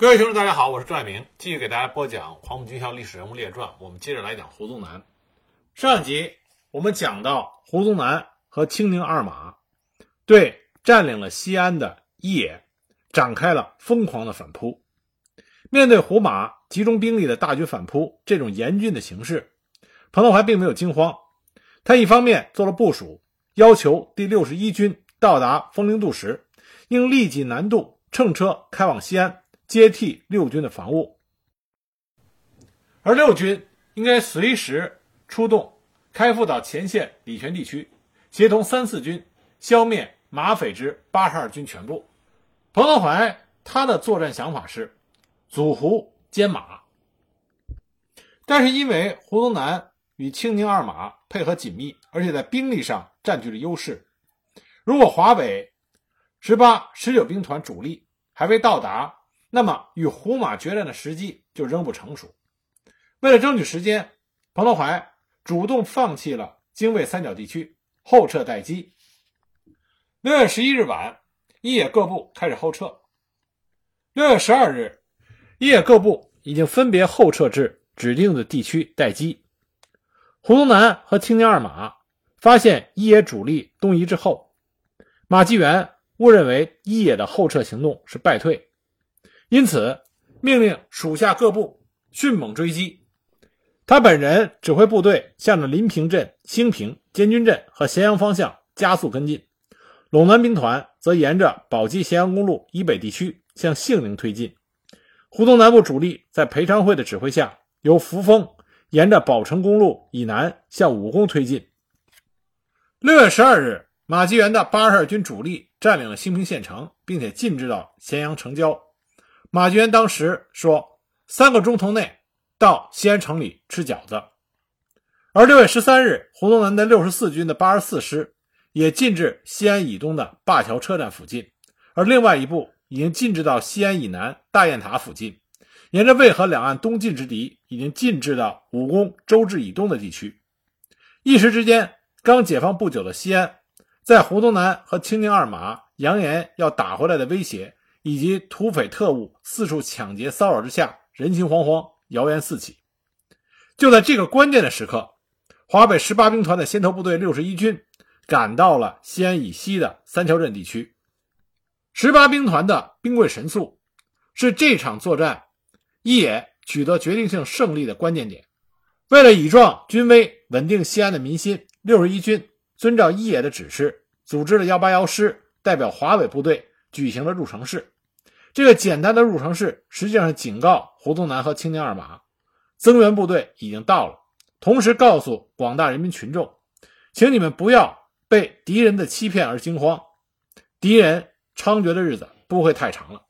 各位听众，大家好，我是赵爱明，继续给大家播讲《黄埔军校历史人物列传》。我们接着来讲胡宗南。上集我们讲到胡宗南和清宁二马对占领了西安的一野展开了疯狂的反扑。面对胡马集中兵力的大举反扑这种严峻的形势，彭德怀并没有惊慌。他一方面做了部署，要求第六十一军到达枫林渡时，应立即南渡，乘车开往西安。接替六军的防务，而六军应该随时出动，开赴到前线礼泉地区，协同三四军消灭马匪之八十二军全部。彭德怀他的作战想法是阻胡歼马，但是因为胡宗南与清宁二马配合紧密，而且在兵力上占据了优势，如果华北十八、十九兵团主力还未到达。那么，与胡马决战的时机就仍不成熟。为了争取时间，彭德怀主动放弃了精卫三角地区，后撤待机。六月十一日晚，一野各部开始后撤。六月十二日，一野各部已经分别后撤至指定的地区待机。胡宗南和青宁二马发现一野主力东移之后，马继元误认为一野的后撤行动是败退。因此，命令属下各部迅猛追击。他本人指挥部队向着临平镇、兴平、监军镇和咸阳方向加速跟进，陇南兵团则沿着宝鸡咸阳公路以北地区向杏陵推进。胡宗南部主力在裴昌会的指挥下，由扶风沿着宝成公路以南向武功推进。六月十二日，马继元的八十二军主力占领了兴平县城，并且进至到咸阳城郊。马继元当时说：“三个钟头内到西安城里吃饺子。”而六月十三日，胡宗南的六十四军的八十四师也进至西安以东的灞桥车站附近，而另外一部已经进至到西安以南大雁塔附近，沿着渭河两岸东进之敌已经进至到武功周至以东的地区。一时之间，刚解放不久的西安，在胡宗南和清宁二马扬言要打回来的威胁。以及土匪特务四处抢劫骚扰之下，人心惶惶，谣言四起。就在这个关键的时刻，华北十八兵团的先头部队六十一军赶到了西安以西的三桥镇地区。十八兵团的兵贵神速，是这场作战一野取得决定性胜利的关键点。为了以壮军威，稳定西安的民心，六十一军遵照一野的指示，组织了幺八幺师代表华北部队。举行了入城式，这个简单的入城式实际上警告胡宗南和青年二马，增援部队已经到了，同时告诉广大人民群众，请你们不要被敌人的欺骗而惊慌，敌人猖獗的日子不会太长了。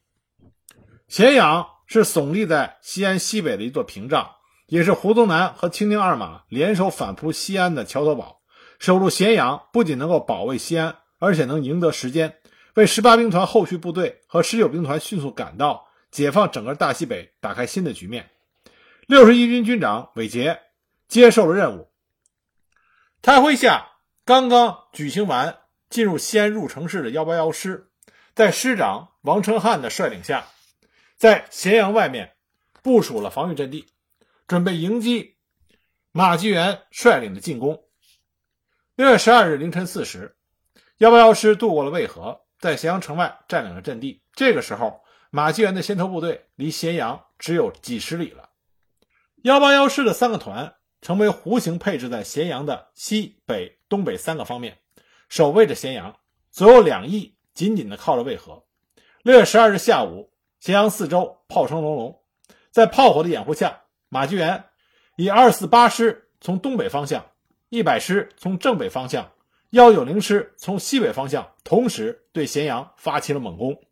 咸阳是耸立在西安西北的一座屏障，也是胡宗南和青年二马联手反扑西安的桥头堡。守住咸阳，不仅能够保卫西安，而且能赢得时间。为十八兵团后续部队和十九兵团迅速赶到，解放整个大西北，打开新的局面。六十一军军长韦杰接受了任务。他麾下刚刚举行完进入西安入城式的幺八幺师，在师长王成汉的率领下，在咸阳外面部署了防御阵地，准备迎击马继元率领的进攻。六月十二日凌晨四时，幺八幺师渡过了渭河。在咸阳城外占领了阵地。这个时候，马继元的先头部队离咸阳只有几十里了。幺八幺师的三个团成为弧形配置在咸阳的西北、东北三个方面，守卫着咸阳。左右两翼紧紧地靠着渭河。六月十二日下午，咸阳四周炮声隆隆，在炮火的掩护下，马继元以二四八师从东北方向，一百师从正北方向。幺九零师从西北方向同时对咸阳发起了猛攻，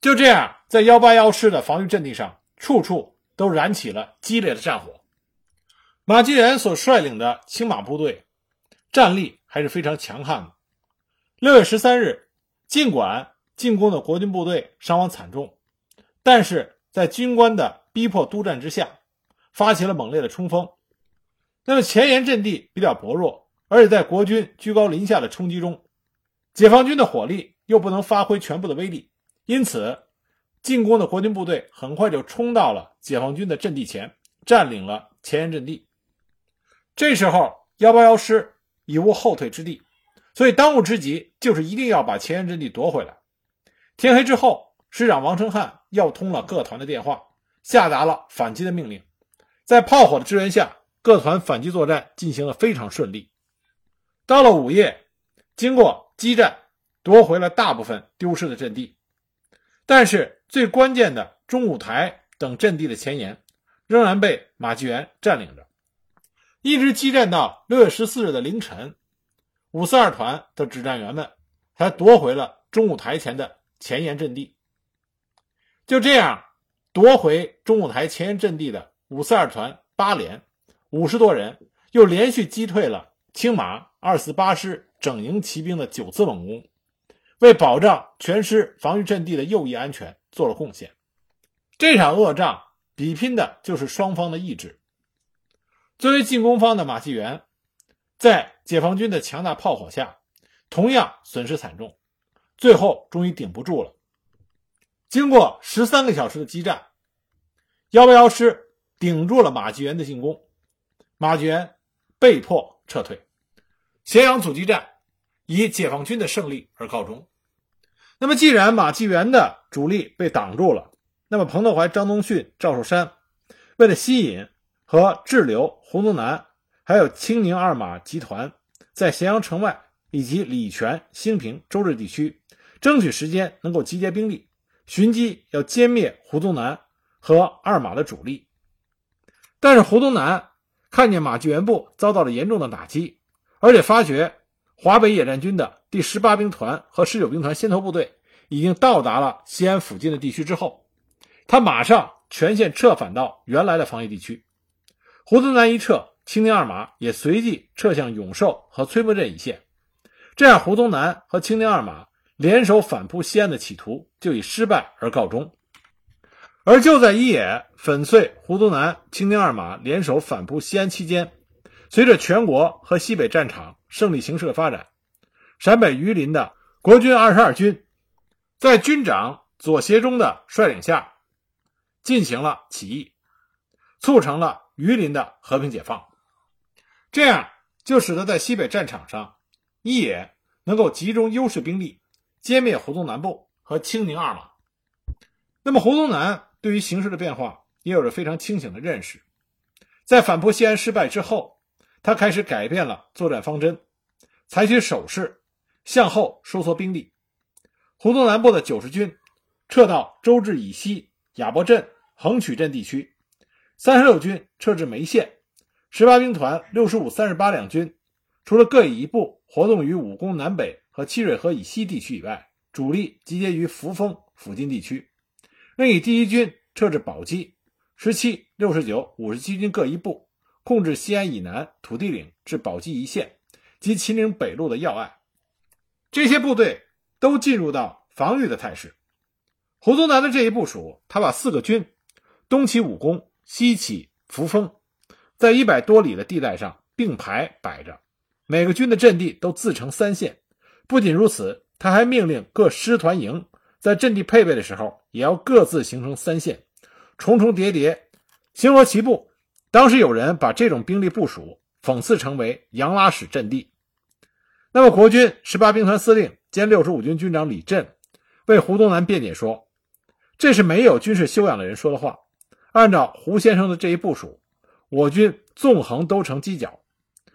就这样，在幺八幺师的防御阵地上，处处都燃起了激烈的战火。马继元所率领的青马部队战力还是非常强悍的。六月十三日，尽管进攻的国军部队伤亡惨重，但是在军官的逼迫督战之下，发起了猛烈的冲锋。那么前沿阵地比较薄弱。而且在国军居高临下的冲击中，解放军的火力又不能发挥全部的威力，因此进攻的国军部队很快就冲到了解放军的阵地前，占领了前沿阵地。这时候，幺八幺师已无后退之地，所以当务之急就是一定要把前沿阵地夺回来。天黑之后，师长王成汉要通了各团的电话，下达了反击的命令。在炮火的支援下，各团反击作战进行了非常顺利。到了午夜，经过激战，夺回了大部分丢失的阵地，但是最关键的中舞台等阵地的前沿仍然被马继元占领着。一直激战到六月十四日的凌晨，五四二团的指战员们才夺回了中舞台前的前沿阵地。就这样，夺回中舞台前沿阵地的五四二团八连五十多人，又连续击退了青马二四八师整营骑兵的九次猛攻，为保障全师防御阵地的右翼安全做了贡献。这场恶仗比拼的就是双方的意志。作为进攻方的马继元，在解放军的强大炮火下，同样损失惨重，最后终于顶不住了。经过十三个小时的激战，幺八幺师顶住了马继元的进攻，马继元被迫撤退。咸阳阻击战以解放军的胜利而告终。那么，既然马继元的主力被挡住了，那么彭德怀、张宗逊、赵寿山为了吸引。和滞留胡宗南，还有青宁二马集团，在咸阳城外以及礼泉、兴平、周至地区，争取时间能够集结兵力，寻机要歼灭胡宗南和二马的主力。但是胡宗南看见马继元部遭到了严重的打击，而且发觉华北野战军的第十八兵团和十九兵团先头部队已经到达了西安附近的地区之后，他马上全线撤返到原来的防御地区。胡宗南一撤，青宁二马也随即撤向永寿和崔磨镇一线，这样胡宗南和青宁二马联手反扑西安的企图就以失败而告终。而就在一野粉碎胡宗南、青宁二马联手反扑西安期间，随着全国和西北战场胜利形势的发展，陕北榆林的国军二十二军，在军长左协中的率领下，进行了起义，促成了。榆林的和平解放，这样就使得在西北战场上，一野能够集中优势兵力歼灭胡宗南部和青宁二马。那么胡宗南对于形势的变化也有着非常清醒的认识，在反扑西安失败之后，他开始改变了作战方针，采取守势，向后收缩兵力。胡宗南部的九十军撤到周至以西哑泊镇、横曲镇地区。三十六军撤至眉县，十八兵团六十五、三十八两军，除了各以一部活动于武功南北和七水河以西地区以外，主力集结于扶风附近地区。另以第一军撤至宝鸡，十七、六十九、五十七军各一部，控制西安以南土地岭至宝鸡一线及秦岭北路的要隘。这些部队都进入到防御的态势。胡宗南的这一部署，他把四个军东起武功。西起扶风，在一百多里的地带上并排摆着，每个军的阵地都自成三线。不仅如此，他还命令各师团营在阵地配备的时候，也要各自形成三线，重重叠叠，星罗棋布。当时有人把这种兵力部署讽刺成为“杨拉屎阵地”。那么，国军十八兵团司令兼六十五军军长李振为胡宗南辩解说：“这是没有军事修养的人说的话。”按照胡先生的这一部署，我军纵横都成犄角，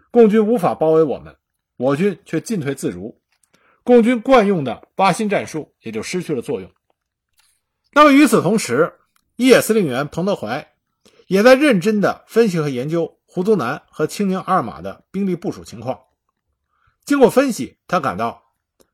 共军无法包围我们，我军却进退自如，共军惯用的挖心战术也就失去了作用。那么与此同时，一野司令员彭德怀也在认真地分析和研究胡宗南和青宁二马的兵力部署情况。经过分析，他感到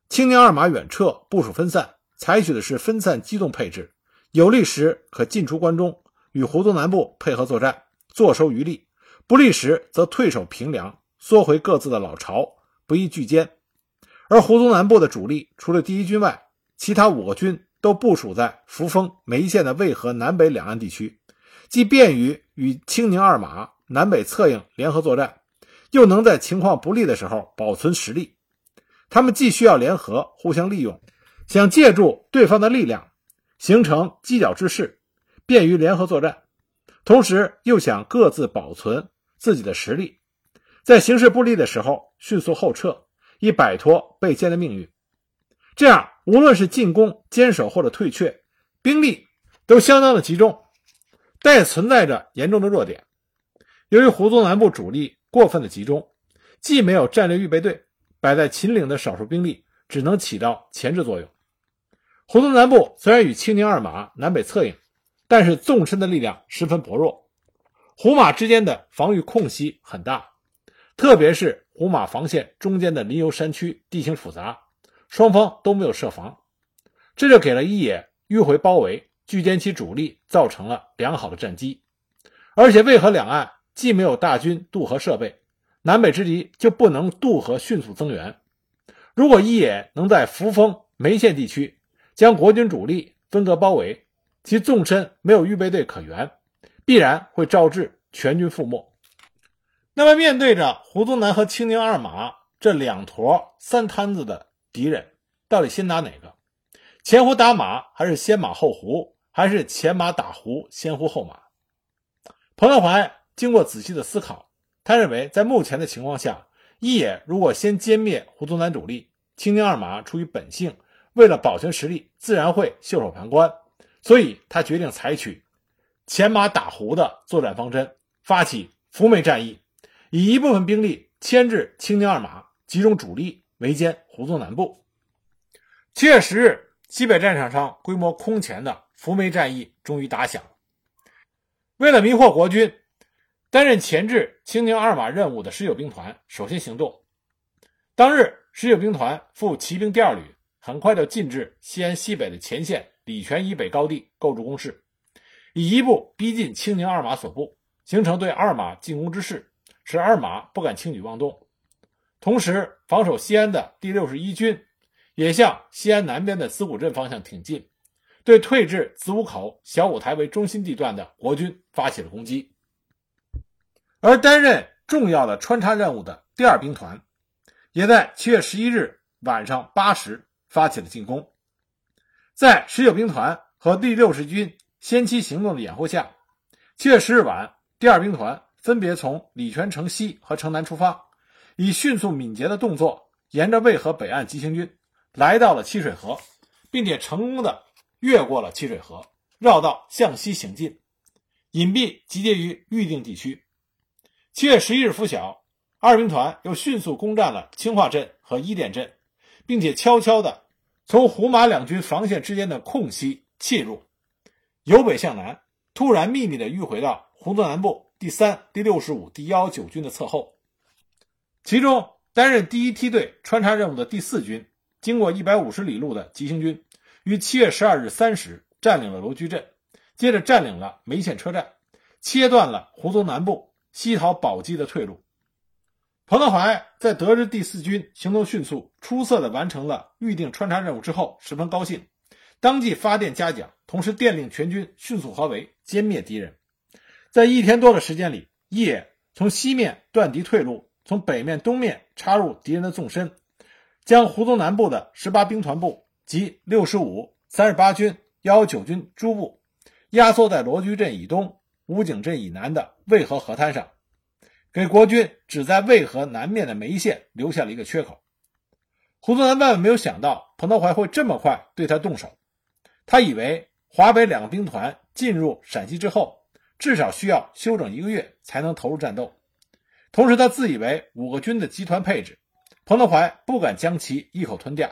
青宁二马远撤部署分散，采取的是分散机动配置，有利时可进出关中。与胡宗南部配合作战，坐收渔利；不利时则退守平凉，缩回各自的老巢，不易拒歼。而胡宗南部的主力除了第一军外，其他五个军都部署在扶风、眉县的渭河南北两岸地区，既便于与青宁二马南北策应联合作战，又能在情况不利的时候保存实力。他们既需要联合互相利用，想借助对方的力量，形成犄角之势，便于联合作战。同时又想各自保存自己的实力，在形势不利的时候迅速后撤，以摆脱被歼的命运。这样，无论是进攻、坚守或者退却，兵力都相当的集中，但也存在着严重的弱点。由于胡宗南部主力过分的集中，既没有战略预备队，摆在秦岭的少数兵力只能起到前置作用。胡宗南部虽然与青宁二马南北策应，但是纵深的力量十分薄弱，胡马之间的防御空隙很大，特别是胡马防线中间的林游山区地形复杂，双方都没有设防，这就给了一野迂回包围、聚歼其主力造成了良好的战机。而且渭河两岸既没有大军渡河设备，南北之敌就不能渡河迅速增援。如果一野能在扶风眉县地区，将国军主力分割包围，其纵深没有预备队可援，必然会招致全军覆没。那么，面对着胡宗南和青宁二马这两坨三摊子的敌人，到底先打哪个？前胡打马，还是先马后胡，还是前马打胡，先胡后马？彭德怀经过仔细的思考，他认为，在目前的情况下，一野如果先歼灭胡宗南主力，青宁二马出于本性。为了保全实力，自然会袖手旁观，所以他决定采取前马打胡的作战方针，发起扶眉战役，以一部分兵力牵制青宁二马，集中主力围歼胡宗南部。七月十日，西北战场上规模空前的扶眉战役终于打响。为了迷惑国军，担任前置青宁二马任务的十九兵团首先行动。当日，十九兵团赴骑兵第二旅。很快就进至西安西北的前线礼泉以北高地，构筑工事，以一步逼近青宁二马所部，形成对二马进攻之势，使二马不敢轻举妄动。同时，防守西安的第六十一军也向西安南边的子午镇方向挺进，对退至子午口、小五台为中心地段的国军发起了攻击。而担任重要的穿插任务的第二兵团，也在七月十一日晚上八时。发起了进攻，在十九兵团和第六十军先期行动的掩护下，七月十日晚，第二兵团分别从礼泉城西和城南出发，以迅速敏捷的动作，沿着渭河北岸急行军，来到了七水河，并且成功的越过了七水河，绕道向西行进，隐蔽集结于预定地区。七月十一日拂晓，二兵团又迅速攻占了清化镇和伊甸镇。并且悄悄地从胡马两军防线之间的空隙切入，由北向南，突然秘密地迂回到胡宗南部第三、第六十五、第幺九军的侧后。其中担任第一梯队穿插任务的第四军，经过一百五十里路的急行军，于七月十二日三时占领了罗居镇，接着占领了梅县车站，切断了胡宗南部西逃宝鸡的退路。彭德怀在得知第四军行动迅速、出色地完成了预定穿插任务之后，十分高兴，当即发电嘉奖，同时电令全军迅速合围，歼灭敌人。在一天多的时间里，叶从西面断敌退路，从北面、东面插入敌人的纵深，将胡宗南部的十八兵团部及六十五、三十八军、幺九军诸部压缩在罗居镇以东、武井镇以南的渭河河滩上。给国军只在渭河南面的眉县留下了一个缺口。胡宗南万万没有想到彭德怀会这么快对他动手，他以为华北两个兵团进入陕西之后，至少需要休整一个月才能投入战斗。同时，他自以为五个军的集团配置，彭德怀不敢将其一口吞掉，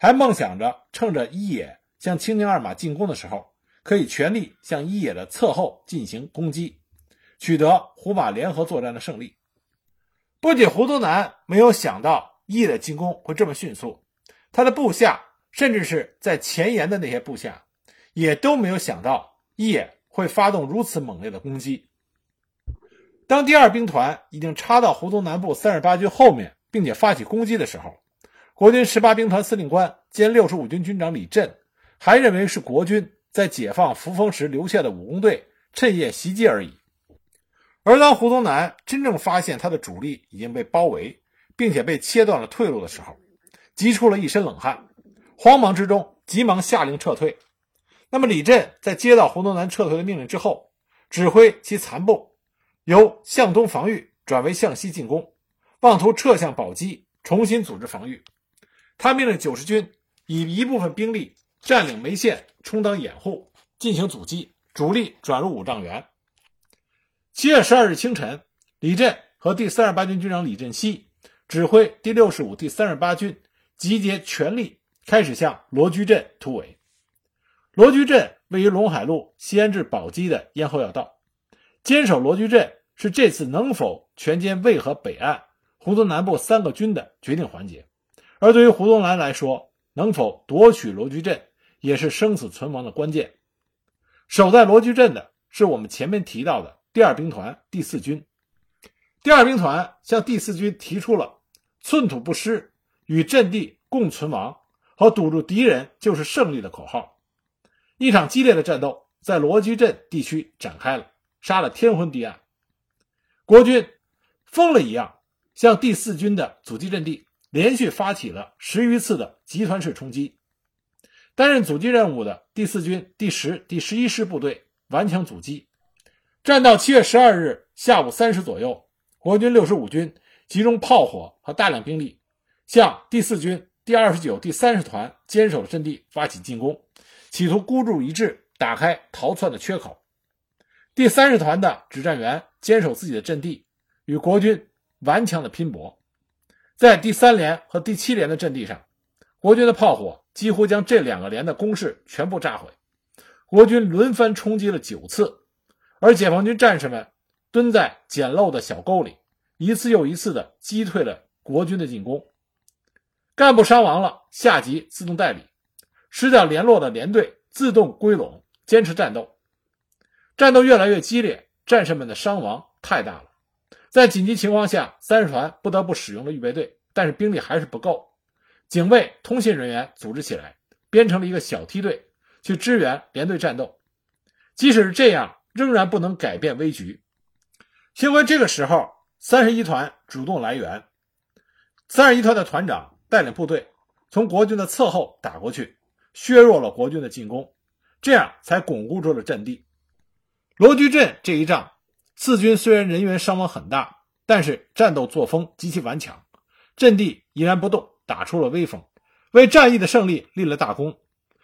还梦想着趁着一野向青宁二马进攻的时候，可以全力向一野的侧后进行攻击。取得胡马联合作战的胜利，不仅胡宗南没有想到一野的进攻会这么迅速，他的部下，甚至是在前沿的那些部下，也都没有想到一野会发动如此猛烈的攻击。当第二兵团已经插到胡宗南部三十八军后面，并且发起攻击的时候，国军十八兵团司令官兼六十五军军长李振还认为是国军在解放扶风时留下的武工队趁夜袭击而已。而当胡宗南真正发现他的主力已经被包围，并且被切断了退路的时候，急出了一身冷汗，慌忙之中急忙下令撤退。那么李振在接到胡宗南撤退的命令之后，指挥其残部由向东防御转为向西进攻，妄图撤向宝鸡，重新组织防御。他命令九十军以一部分兵力占领梅县，充当掩护，进行阻击，主力转入五丈原。七月十二日清晨，李振和第三十八军军长李振西指挥第六十五、第三十八军集结全力，开始向罗居镇突围。罗居镇位于陇海路西安至宝鸡的咽喉要道，坚守罗居镇是这次能否全歼渭河北岸胡宗南部三个军的决定环节。而对于胡宗南来说，能否夺取罗居镇也是生死存亡的关键。守在罗居镇的是我们前面提到的第二兵团第四军。第二兵团向第四军提出了“寸土不失，与阵地共存亡”和“堵住敌人就是胜利”的口号。一场激烈的战斗在罗居镇地区展开了，杀了天昏地暗。国军疯了一样向第四军的阻击阵地连续发起了十余次的集团式冲击。担任阻击任务的第四军第十、第十一师部队顽强阻击，战到七月十二日下午三时左右，国军六十五军集中炮火和大量兵力，向第四军第二十九、第三十团坚守的阵地发起进攻。企图孤注一掷，打开逃窜的缺口。第三十团的指战员坚守自己的阵地，与国军顽强的拼搏。在第三连和第七连的阵地上，国军的炮火几乎将这两个连的攻势全部炸毁。国军轮番冲击了九次，而解放军战士们蹲在简陋的小沟里，一次又一次地击退了国军的进攻。干部伤亡了，下级自动代理。失掉联络的连队自动归拢，坚持战斗。战斗越来越激烈，战士们的伤亡太大了。在紧急情况下，三十团不得不使用了预备队，但是兵力还是不够。警卫、通信人员组织起来，编成了一个小梯队去支援连队战斗。即使是这样，仍然不能改变危局。幸亏这个时候，三十一团主动来援，三十一团的团长带领部队从国军的侧后打过去。削弱了国军的进攻，这样才巩固住了阵地。罗居镇这一仗，四军虽然人员伤亡很大，但是战斗作风极其顽强，阵地依然不动，打出了威风，为战役的胜利立了大功，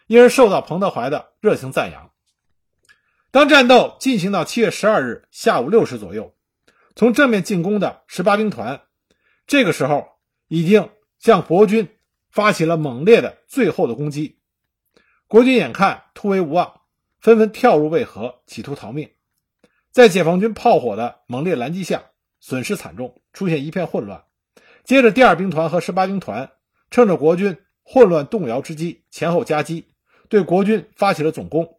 因而受到彭德怀的热情赞扬。当战斗进行到七月十二日下午六时左右，从正面进攻的十八兵团，这个时候已经向国军发起了猛烈的最后的攻击。国军眼看突围无望，纷纷跳入渭河，企图逃命。在解放军炮火的猛烈拦击下，损失惨重，出现一片混乱。接着，第二兵团和十八兵团趁着国军混乱动摇之机，前后夹击，对国军发起了总攻，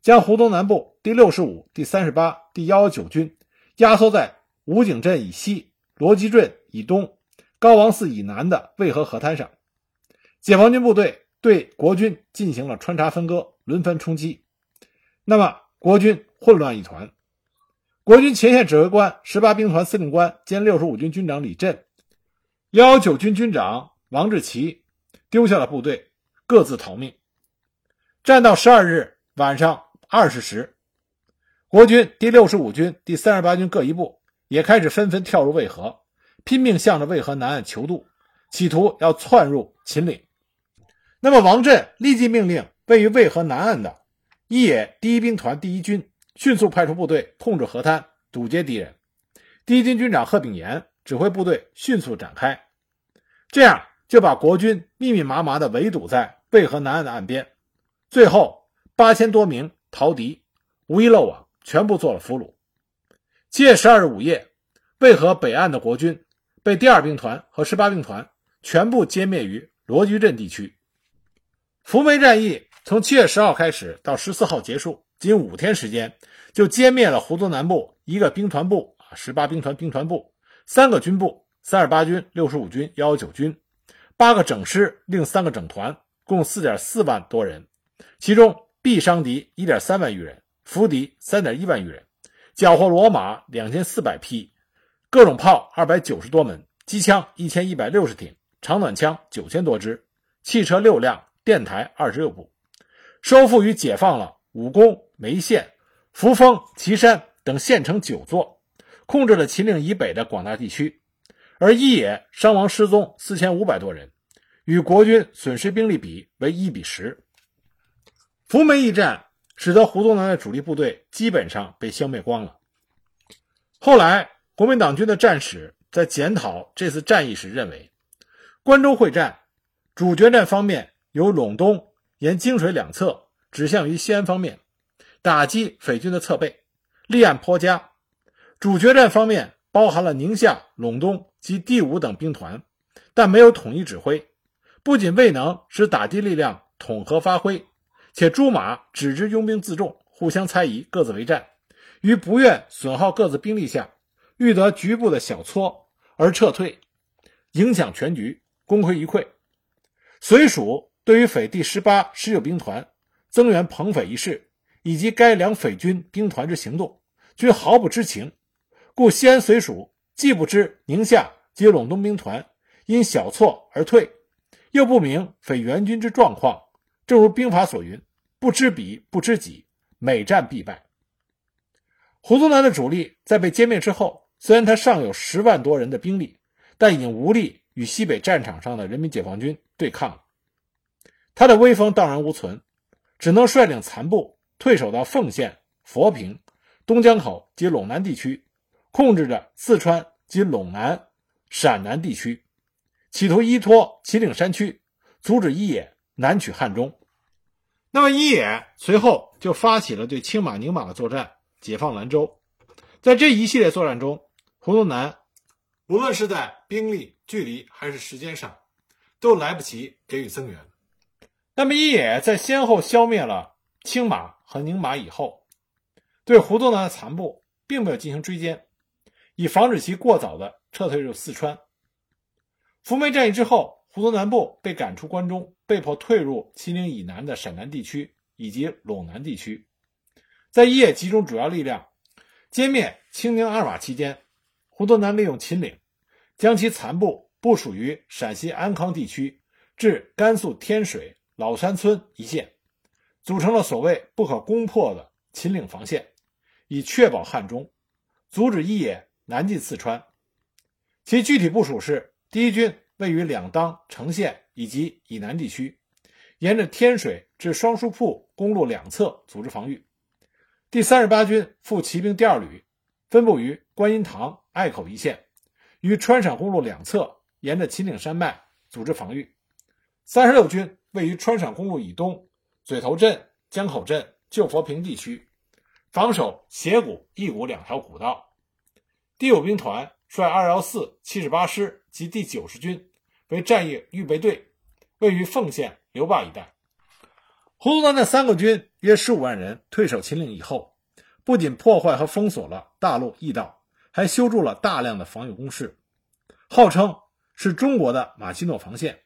将湖东南部第六十五、第三十八、第幺幺九军压缩在武井镇以西、罗集镇以东、高王寺以南的渭河河滩上。解放军部队。对国军进行了穿插分割、轮番冲击，那么国军混乱一团。国军前线指挥官、十八兵团司令官兼六十五军军长李振、幺幺九军军长王志奇丢下了部队，各自逃命。战到十二日晚上二十时，国军第六十五军、第三十八军各一部也开始纷纷跳入渭河，拼命向着渭河南岸求渡，企图要窜入秦岭。那么，王震立即命令位于渭河南岸的一野第一兵团第一军迅速派出部队控制河滩，堵截敌人。第一军军长贺炳炎指挥部队迅速展开，这样就把国军密密麻麻地围堵在渭河南岸的岸边。最后，八千多名逃敌无一漏网，全部做了俘虏。七月十二日午夜，渭河北岸的国军被第二兵团和十八兵团全部歼灭于罗居镇地区。扶梅战役从七月十号开始到十四号结束，仅五天时间就歼灭了湖东南部一个兵团部啊，十八兵团兵团部，三个军部，三十八军、六十五军、幺幺九军，八个整师，另三个整团，共四点四万多人，其中毙伤敌一点三万余人，俘敌三点一万余人，缴获骡马两千四百匹，各种炮二百九十多门，机枪一千一百六十挺，长短枪九千多支，汽车六辆。电台二十六部，收复与解放了武功、眉县、扶风、岐山等县城九座，控制了秦岭以北的广大地区。而伊野伤亡失踪四千五百多人，与国军损失兵力比为一比十。扶梅驿战使得胡宗南的主力部队基本上被消灭光了。后来，国民党军的战史在检讨这次战役时认为，关中会战主决战方面由陇东沿泾水两侧指向于西安方面，打击匪军的侧背，立案颇佳。主决战方面包含了宁夏、陇东。及第五等兵团，但没有统一指挥，不仅未能使打击力量统合发挥，且朱马只知拥兵自重，互相猜疑，各自为战，于不愿损耗各自兵力下，欲得局部的小挫而撤退，影响全局，功亏一篑。随蜀对于匪第十八、十九兵团增援彭匪一事，以及该两匪军兵团之行动，均毫不知情，故西安随署既不知宁夏。及陇东兵团因小挫而退，又不明匪援军之状况。正如兵法所云：“不知彼，不知己，每战必败。”胡宗南的主力在被歼灭之后，虽然他尚有十万多人的兵力，但已经无力与西北战场上的人民解放军对抗了。他的威风荡然无存，只能率领残部退守到凤县、佛坪、东江口及陇南地区，控制着四川及陇南。陕南地区，企图依托秦岭山区，阻止伊野南取汉中。那么伊野随后就发起了对青马、宁马的作战，解放兰州。在这一系列作战中，胡宗南无论是在兵力、距离还是时间上，都来不及给予增援。那么伊野在先后消灭了青马和宁马以后，对胡宗南的残部并没有进行追歼，以防止其过早的。撤退入四川。扶梅战役之后，胡宗南部被赶出关中，被迫退入秦岭以南的陕南地区以及陇南地区。在一野集中主要力量歼灭清宁二马期间，胡宗南利用秦岭，将其残部部署于陕西安康地区至甘肃天水老山村一线，组成了所谓不可攻破的秦岭防线，以确保汉中，阻止一野南进四川。其具体部署是：第一军位于两当、成县以及以南地区，沿着天水至双树铺公路两侧组织防御；第三十八军副骑兵第二旅分布于观音堂、隘口一线，于川陕公路两侧沿着秦岭山脉组织防御；三十六军位于川陕公路以东嘴头镇、江口镇、旧佛坪地区，防守斜谷、义谷两条古道；第五兵团。率二幺四七十八师及第九十军为战役预备队，位于凤县刘坝一带。胡宗南的三个军约十五万人退守秦岭以后，不仅破坏和封锁了大陆驿道，还修筑了大量的防御工事，号称是中国的马奇诺防线。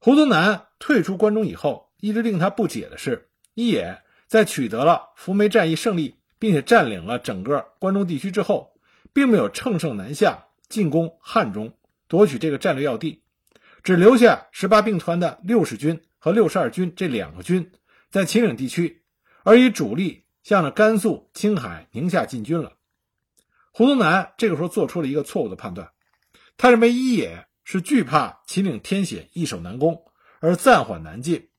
胡宗南退出关中以后，一直令他不解的是，一野在取得了扶梅战役胜利，并且占领了整个关中地区之后。并没有乘胜南下进攻汉中，夺取这个战略要地，只留下十八兵团的六十军和六十二军这两个军在秦岭地区，而以主力向着甘肃、青海、宁夏进军了。胡宗南这个时候做出了一个错误的判断，他认为一野是惧怕秦岭天险易守难攻而暂缓南进。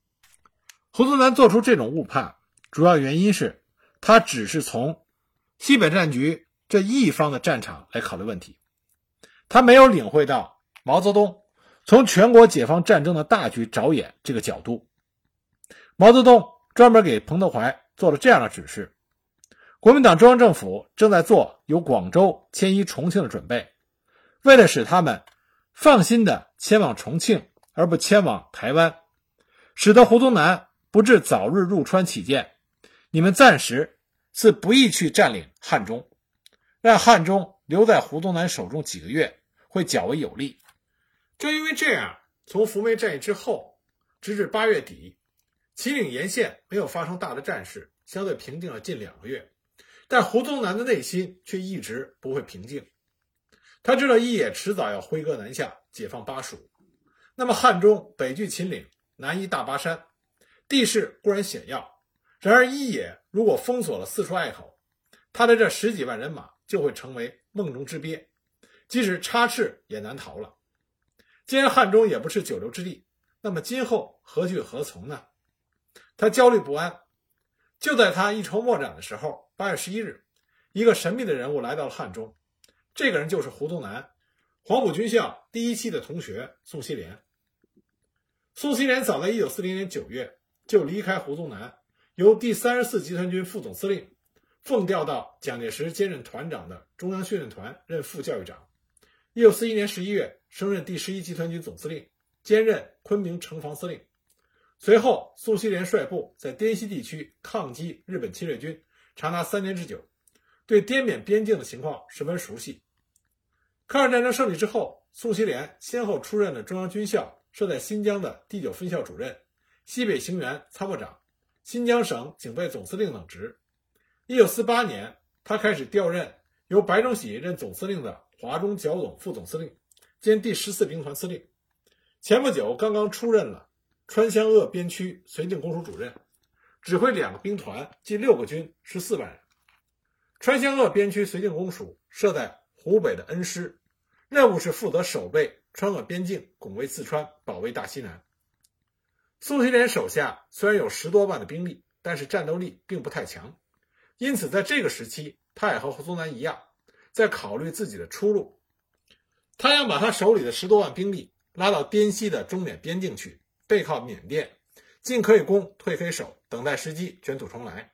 胡宗南做出这种误判，主要原因是他只是从西北战局。这一方的战场来考虑问题，他没有领会到毛泽东从全国解放战争的大局着眼这个角度。毛泽东专门给彭德怀做了这样的指示：国民党中央政府正在做由广州迁移重庆的准备，为了使他们放心的迁往重庆而不迁往台湾，使得胡宗南不致早日入川起见，你们暂时是不宜去占领汉中。让汉中留在胡宗南手中几个月会较为有利。正因为这样，从扶梅战役之后，直至八月底，秦岭沿线没有发生大的战事，相对平静了近两个月。但胡宗南的内心却一直不会平静。他知道一野迟早要挥戈南下，解放巴蜀。那么汉中北距秦岭，南依大巴山，地势固然险要，然而一野如果封锁了四处隘口，他的这十几万人马就会成为梦中之鳖，即使插翅也难逃了。既然汉中也不是久留之地，那么今后何去何从呢？他焦虑不安。就在他一筹莫展的时候，八月十一日，一个神秘的人物来到了汉中。这个人就是胡宗南，黄埔军校第一期的同学宋希濂。宋希濂早在一九四零年九月就离开胡宗南，由第三十四集团军副总司令奉调到蒋介石兼任团长的中央训练团任副教育长。一九四一年十一月升任第十一集团军总司令，兼任昆明城防司令。随后，宋希濂率部在滇西地区抗击日本侵略军，长达三年之久，对滇缅边境的情况十分熟悉。抗日战争胜利之后，宋希濂先后出任了中央军校设在新疆的第九分校主任、西北行辕参谋长、新疆省警备总司令等职。一九四八年，他开始调任由白崇禧任总司令的华中剿总副总司令，兼第十四兵团司令。前不久，刚刚出任了。川湘鄂边区绥靖公署主任，指挥两个兵团，计六个军，十四万人。川湘鄂边区绥靖公署设在湖北的恩施，任务是负责守备川鄂边境，拱卫四川，保卫大西南。宋希濂手下虽然有十多万的兵力，但是战斗力并不太强，因此在这个时期，他也和胡宗南一样，在考虑自己的出路。他想把他手里的十多万兵力拉到滇西的中缅边境去。背靠缅甸，进可以攻，退可以守，等待时机卷土重来。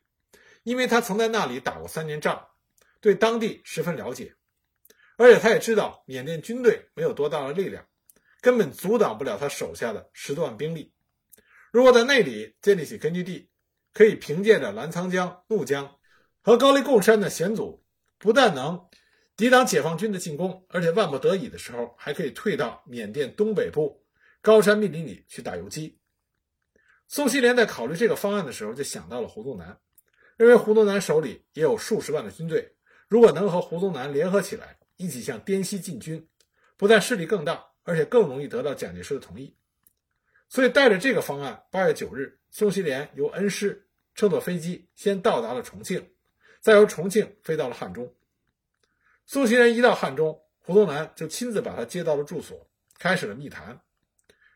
因为他曾在那里打过三年仗，对当地十分了解，而且他也知道缅甸军队没有多大的力量，根本阻挡不了他手下的十多万兵力。如果在那里建立起根据地，可以凭借着澜沧江、怒江和高黎贡山的险阻，不但能抵挡解放军的进攻，而且万不得已的时候，还可以退到缅甸东北部。高山密林里去打游击。宋希濂在考虑这个方案的时候，就想到了胡宗南，认为胡宗南手里也有数十万的军队，如果能和胡宗南联合起来，一起向滇西进军，不但势力更大，而且更容易得到蒋介石的同意。所以，带着这个方案，八月九日，宋希濂由恩施乘坐飞机先到达了重庆，再由重庆飞到了汉中。宋希濂一到汉中，胡宗南就亲自把他接到了住所，开始了密谈。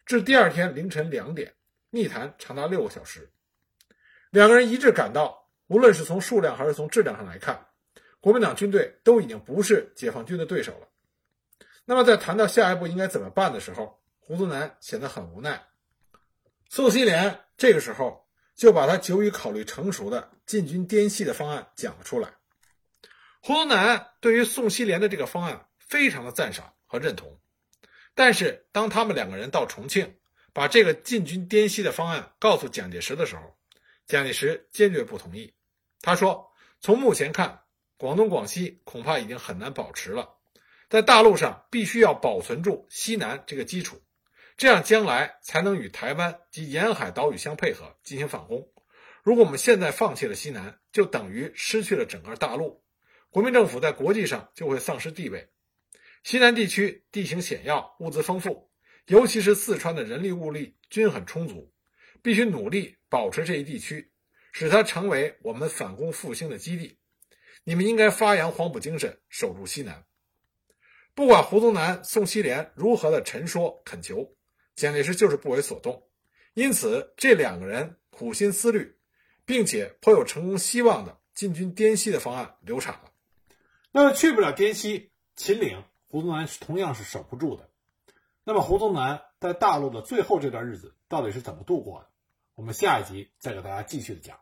至第二天凌晨两点，密谈长达六个小时，两个人一致感到，无论是从数量还是从质量上来看，国民党军队都已经不是解放军的对手了。那么，在谈到下一步应该怎么办的时候，胡宗南显得很无奈。宋希濂这个时候就把他久已考虑成熟的进军滇西的方案讲了出来。胡宗南对于宋希濂的这个方案非常的赞赏和认同。但是，当他们两个人到重庆，把这个进军滇西的方案告诉蒋介石的时候，蒋介石坚决不同意。他说：“从目前看，广东、广西恐怕已经很难保持了，在大陆上必须要保存住西南这个基础，这样将来才能与台湾及沿海岛屿相配合进行反攻。如果我们现在放弃了西南，就等于失去了整个大陆，国民政府在国际上就会丧失地位。”西南地区地形险要，物资丰富，尤其是四川的人力物力均很充足，必须努力保持这一地区，使它成为我们反攻复兴的基地。你们应该发扬黄埔精神，守住西南。不管胡宗南、宋希濂如何的陈说恳求，蒋介石就是不为所动。因此，这两个人苦心思虑，并且颇有成功希望的进军滇西的方案流产了。那么，去不了滇西，秦岭。胡宗南同样是守不住的。那么，胡宗南在大陆的最后这段日子到底是怎么度过的？我们下一集再给大家继续的讲。